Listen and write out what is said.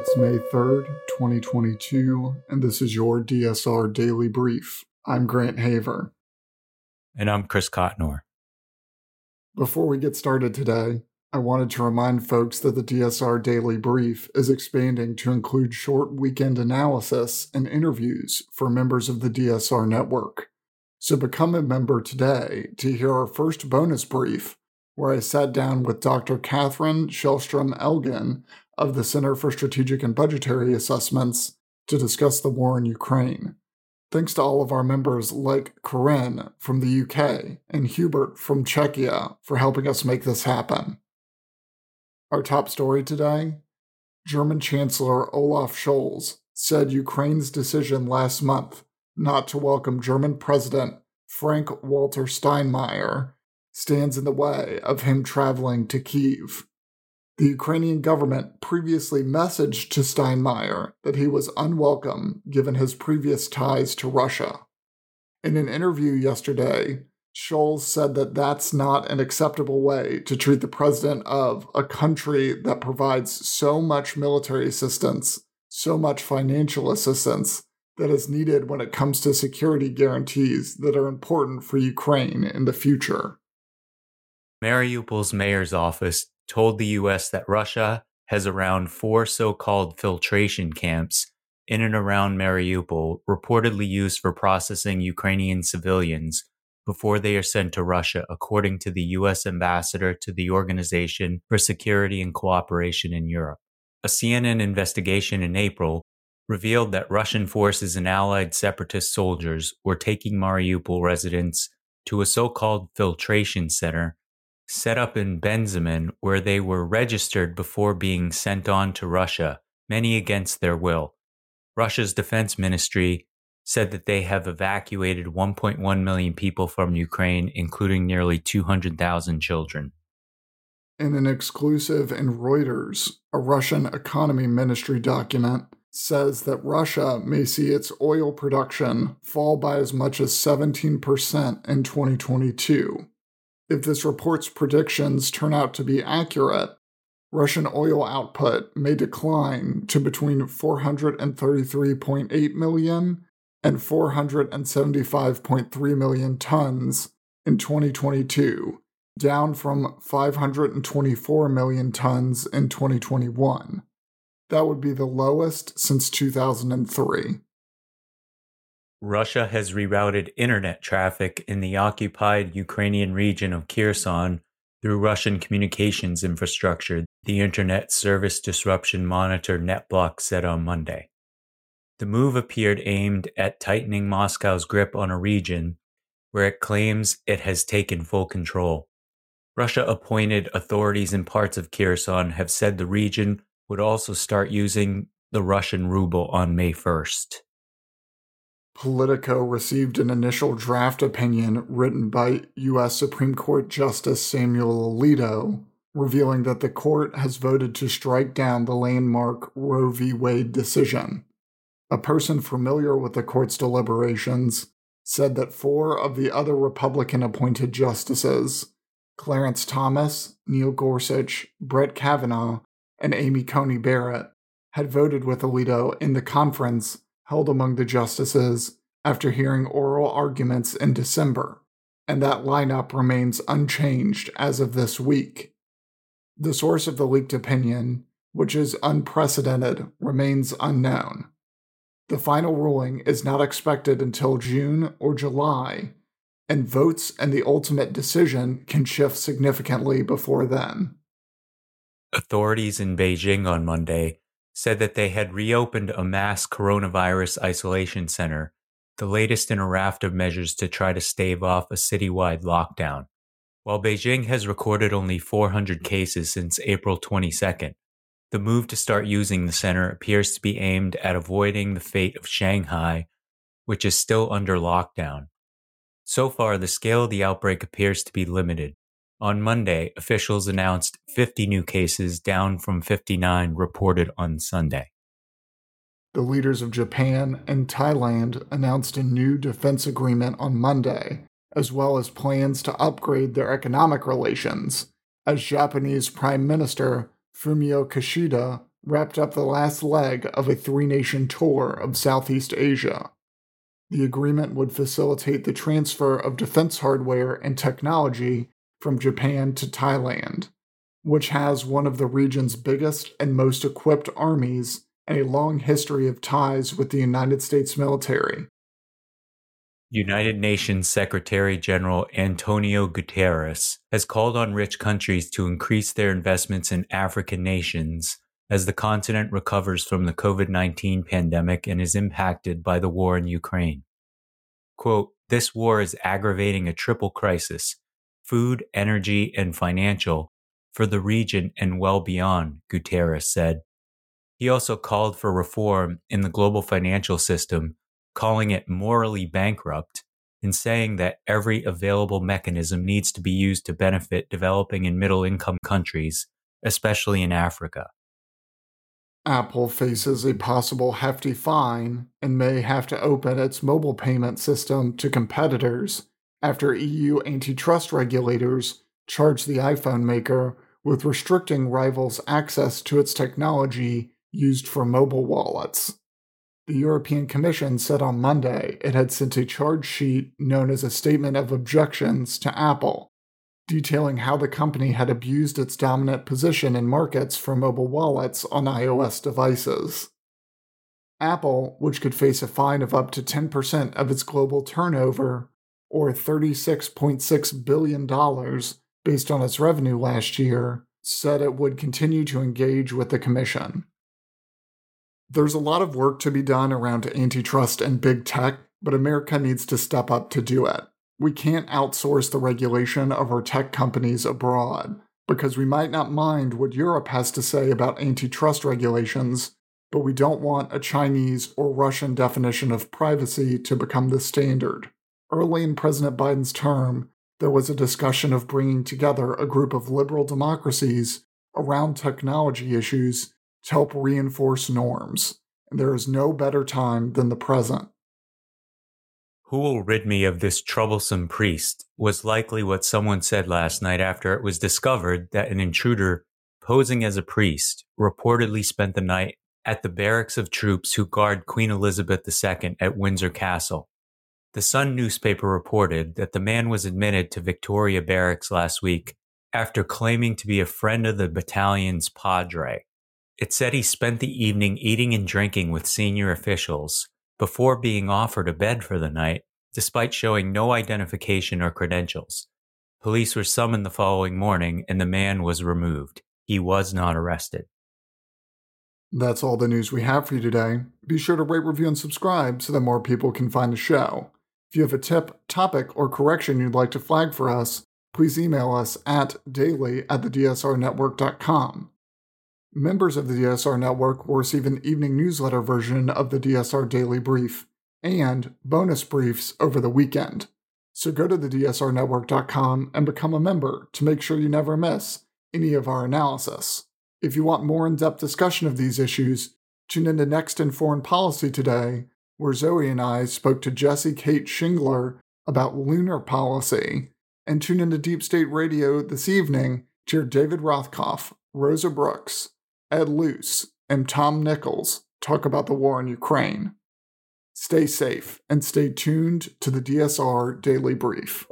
It's May 3rd, 2022, and this is your DSR Daily Brief. I'm Grant Haver. And I'm Chris Cotnor. Before we get started today, I wanted to remind folks that the DSR Daily Brief is expanding to include short weekend analysis and interviews for members of the DSR network. So become a member today to hear our first bonus brief, where I sat down with Dr. Katherine Kjellström Elgin of the Center for Strategic and Budgetary Assessments to discuss the war in Ukraine. Thanks to all of our members like Corinne from the UK and Hubert from Czechia for helping us make this happen. Our top story today German Chancellor Olaf Scholz said Ukraine's decision last month not to welcome German President Frank Walter Steinmeier stands in the way of him traveling to Kiev. The Ukrainian government previously messaged to Steinmeier that he was unwelcome given his previous ties to Russia. In an interview yesterday, Scholz said that that's not an acceptable way to treat the president of a country that provides so much military assistance, so much financial assistance that is needed when it comes to security guarantees that are important for Ukraine in the future. Mariupol's mayor's office told the US that Russia has around four so called filtration camps in and around Mariupol, reportedly used for processing Ukrainian civilians before they are sent to Russia, according to the U.S. ambassador to the Organization for Security and Cooperation in Europe. A CNN investigation in April revealed that Russian forces and allied separatist soldiers were taking Mariupol residents to a so called filtration center set up in Bezimenne, where they were registered before being sent on to Russia, many against their will. Russia's defense ministry said that they have evacuated 1.1 million people from Ukraine, including nearly 200,000 children. In an exclusive in Reuters, a Russian economy ministry document says that Russia may see its oil production fall by as much as 17% in 2022 if this report's predictions turn out to be accurate, Russian oil output may decline to between 433.8 million and 475.3 million tons in 2022, down from 524 million tons in 2021. That would be the lowest since 2003. Russia has rerouted internet traffic in the occupied Ukrainian region of Kherson through Russian communications infrastructure, the Internet Service Disruption Monitor NetBlock said on Monday. The move appeared aimed at tightening Moscow's grip on a region where it claims it has taken full control. Russia appointed authorities in parts of Kherson have said the region would also start using the Russian ruble on May 1st. Politico received an initial draft opinion written by U.S. Supreme Court Justice Samuel Alito, revealing that the court has voted to strike down the landmark Roe v. Wade decision. A person familiar with the court's deliberations said that four of the other Republican appointed justices, Clarence Thomas, Neil Gorsuch, Brett Kavanaugh, and Amy Coney Barrett, had voted with Alito in the conference held among the justices after hearing oral arguments in December, and that lineup remains unchanged as of this week. The source of the leaked opinion, which is unprecedented, remains unknown. The final ruling is not expected until June or July, and votes and the ultimate decision can shift significantly before then. Authorities in Beijing on Monday said that they had reopened a mass coronavirus isolation center, the latest in a raft of measures to try to stave off a citywide lockdown. While Beijing has recorded only 400 cases since April 22nd, the move to start using the center appears to be aimed at avoiding the fate of Shanghai, which is still under lockdown. So far, the scale of the outbreak appears to be limited, on Monday, officials announced 50 new cases, down from 59 reported on Sunday. The leaders of Japan and Thailand announced a new defense agreement on Monday, as well as plans to upgrade their economic relations, as Japanese Prime Minister Fumio Kishida wrapped up the last leg of a three nation tour of Southeast Asia. The agreement would facilitate the transfer of defense hardware and technology from Japan to Thailand, which has one of the region's biggest and most equipped armies and a long history of ties with the United States military. United Nations Secretary General Antonio Guterres has called on rich countries to increase their investments in African nations as the continent recovers from the COVID 19 pandemic and is impacted by the war in Ukraine. Quote, this war is aggravating a triple crisis food, energy, and financial for the region and well beyond, Guterres said. He also called for reform in the global financial system calling it morally bankrupt and saying that every available mechanism needs to be used to benefit developing and middle income countries, especially in Africa. Apple faces a possible hefty fine and may have to open its mobile payment system to competitors after EU antitrust regulators charged the iPhone maker with restricting rivals' access to its technology used for mobile wallets. The European Commission said on Monday it had sent a charge sheet known as a Statement of Objections to Apple, detailing how the company had abused its dominant position in markets for mobile wallets on iOS devices. Apple, which could face a fine of up to 10% of its global turnover, or $36.6 billion based on its revenue last year, said it would continue to engage with the Commission. There's a lot of work to be done around antitrust and big tech, but America needs to step up to do it. We can't outsource the regulation of our tech companies abroad because we might not mind what Europe has to say about antitrust regulations, but we don't want a Chinese or Russian definition of privacy to become the standard. Early in President Biden's term, there was a discussion of bringing together a group of liberal democracies around technology issues to help reinforce norms, and there is no better time than the present. Who will rid me of this troublesome priest was likely what someone said last night after it was discovered that an intruder posing as a priest reportedly spent the night at the barracks of troops who guard Queen Elizabeth II at Windsor Castle. The Sun newspaper reported that the man was admitted to Victoria Barracks last week after claiming to be a friend of the battalion's padre. It said he spent the evening eating and drinking with senior officials before being offered a bed for the night, despite showing no identification or credentials. Police were summoned the following morning and the man was removed. He was not arrested. That's all the news we have for you today. Be sure to rate, review, and subscribe so that more people can find the show. If you have a tip, topic, or correction you'd like to flag for us, please email us at daily at thedsrnetwork.com. Members of the DSR network will receive an evening newsletter version of the DSR Daily Brief and bonus briefs over the weekend. So go to the DSRnetwork.com and become a member to make sure you never miss any of our analysis. If you want more in depth discussion of these issues, tune into Next in Foreign Policy today, where Zoe and I spoke to Jessy Kate Schingler about lunar policy, and tune into Deep State Radio this evening to hear David Rothkopf, Rosa Brooks, Ed Luce, and Tom Nichols talk about the war in Ukraine. Stay safe and stay tuned to the DSR Daily Brief.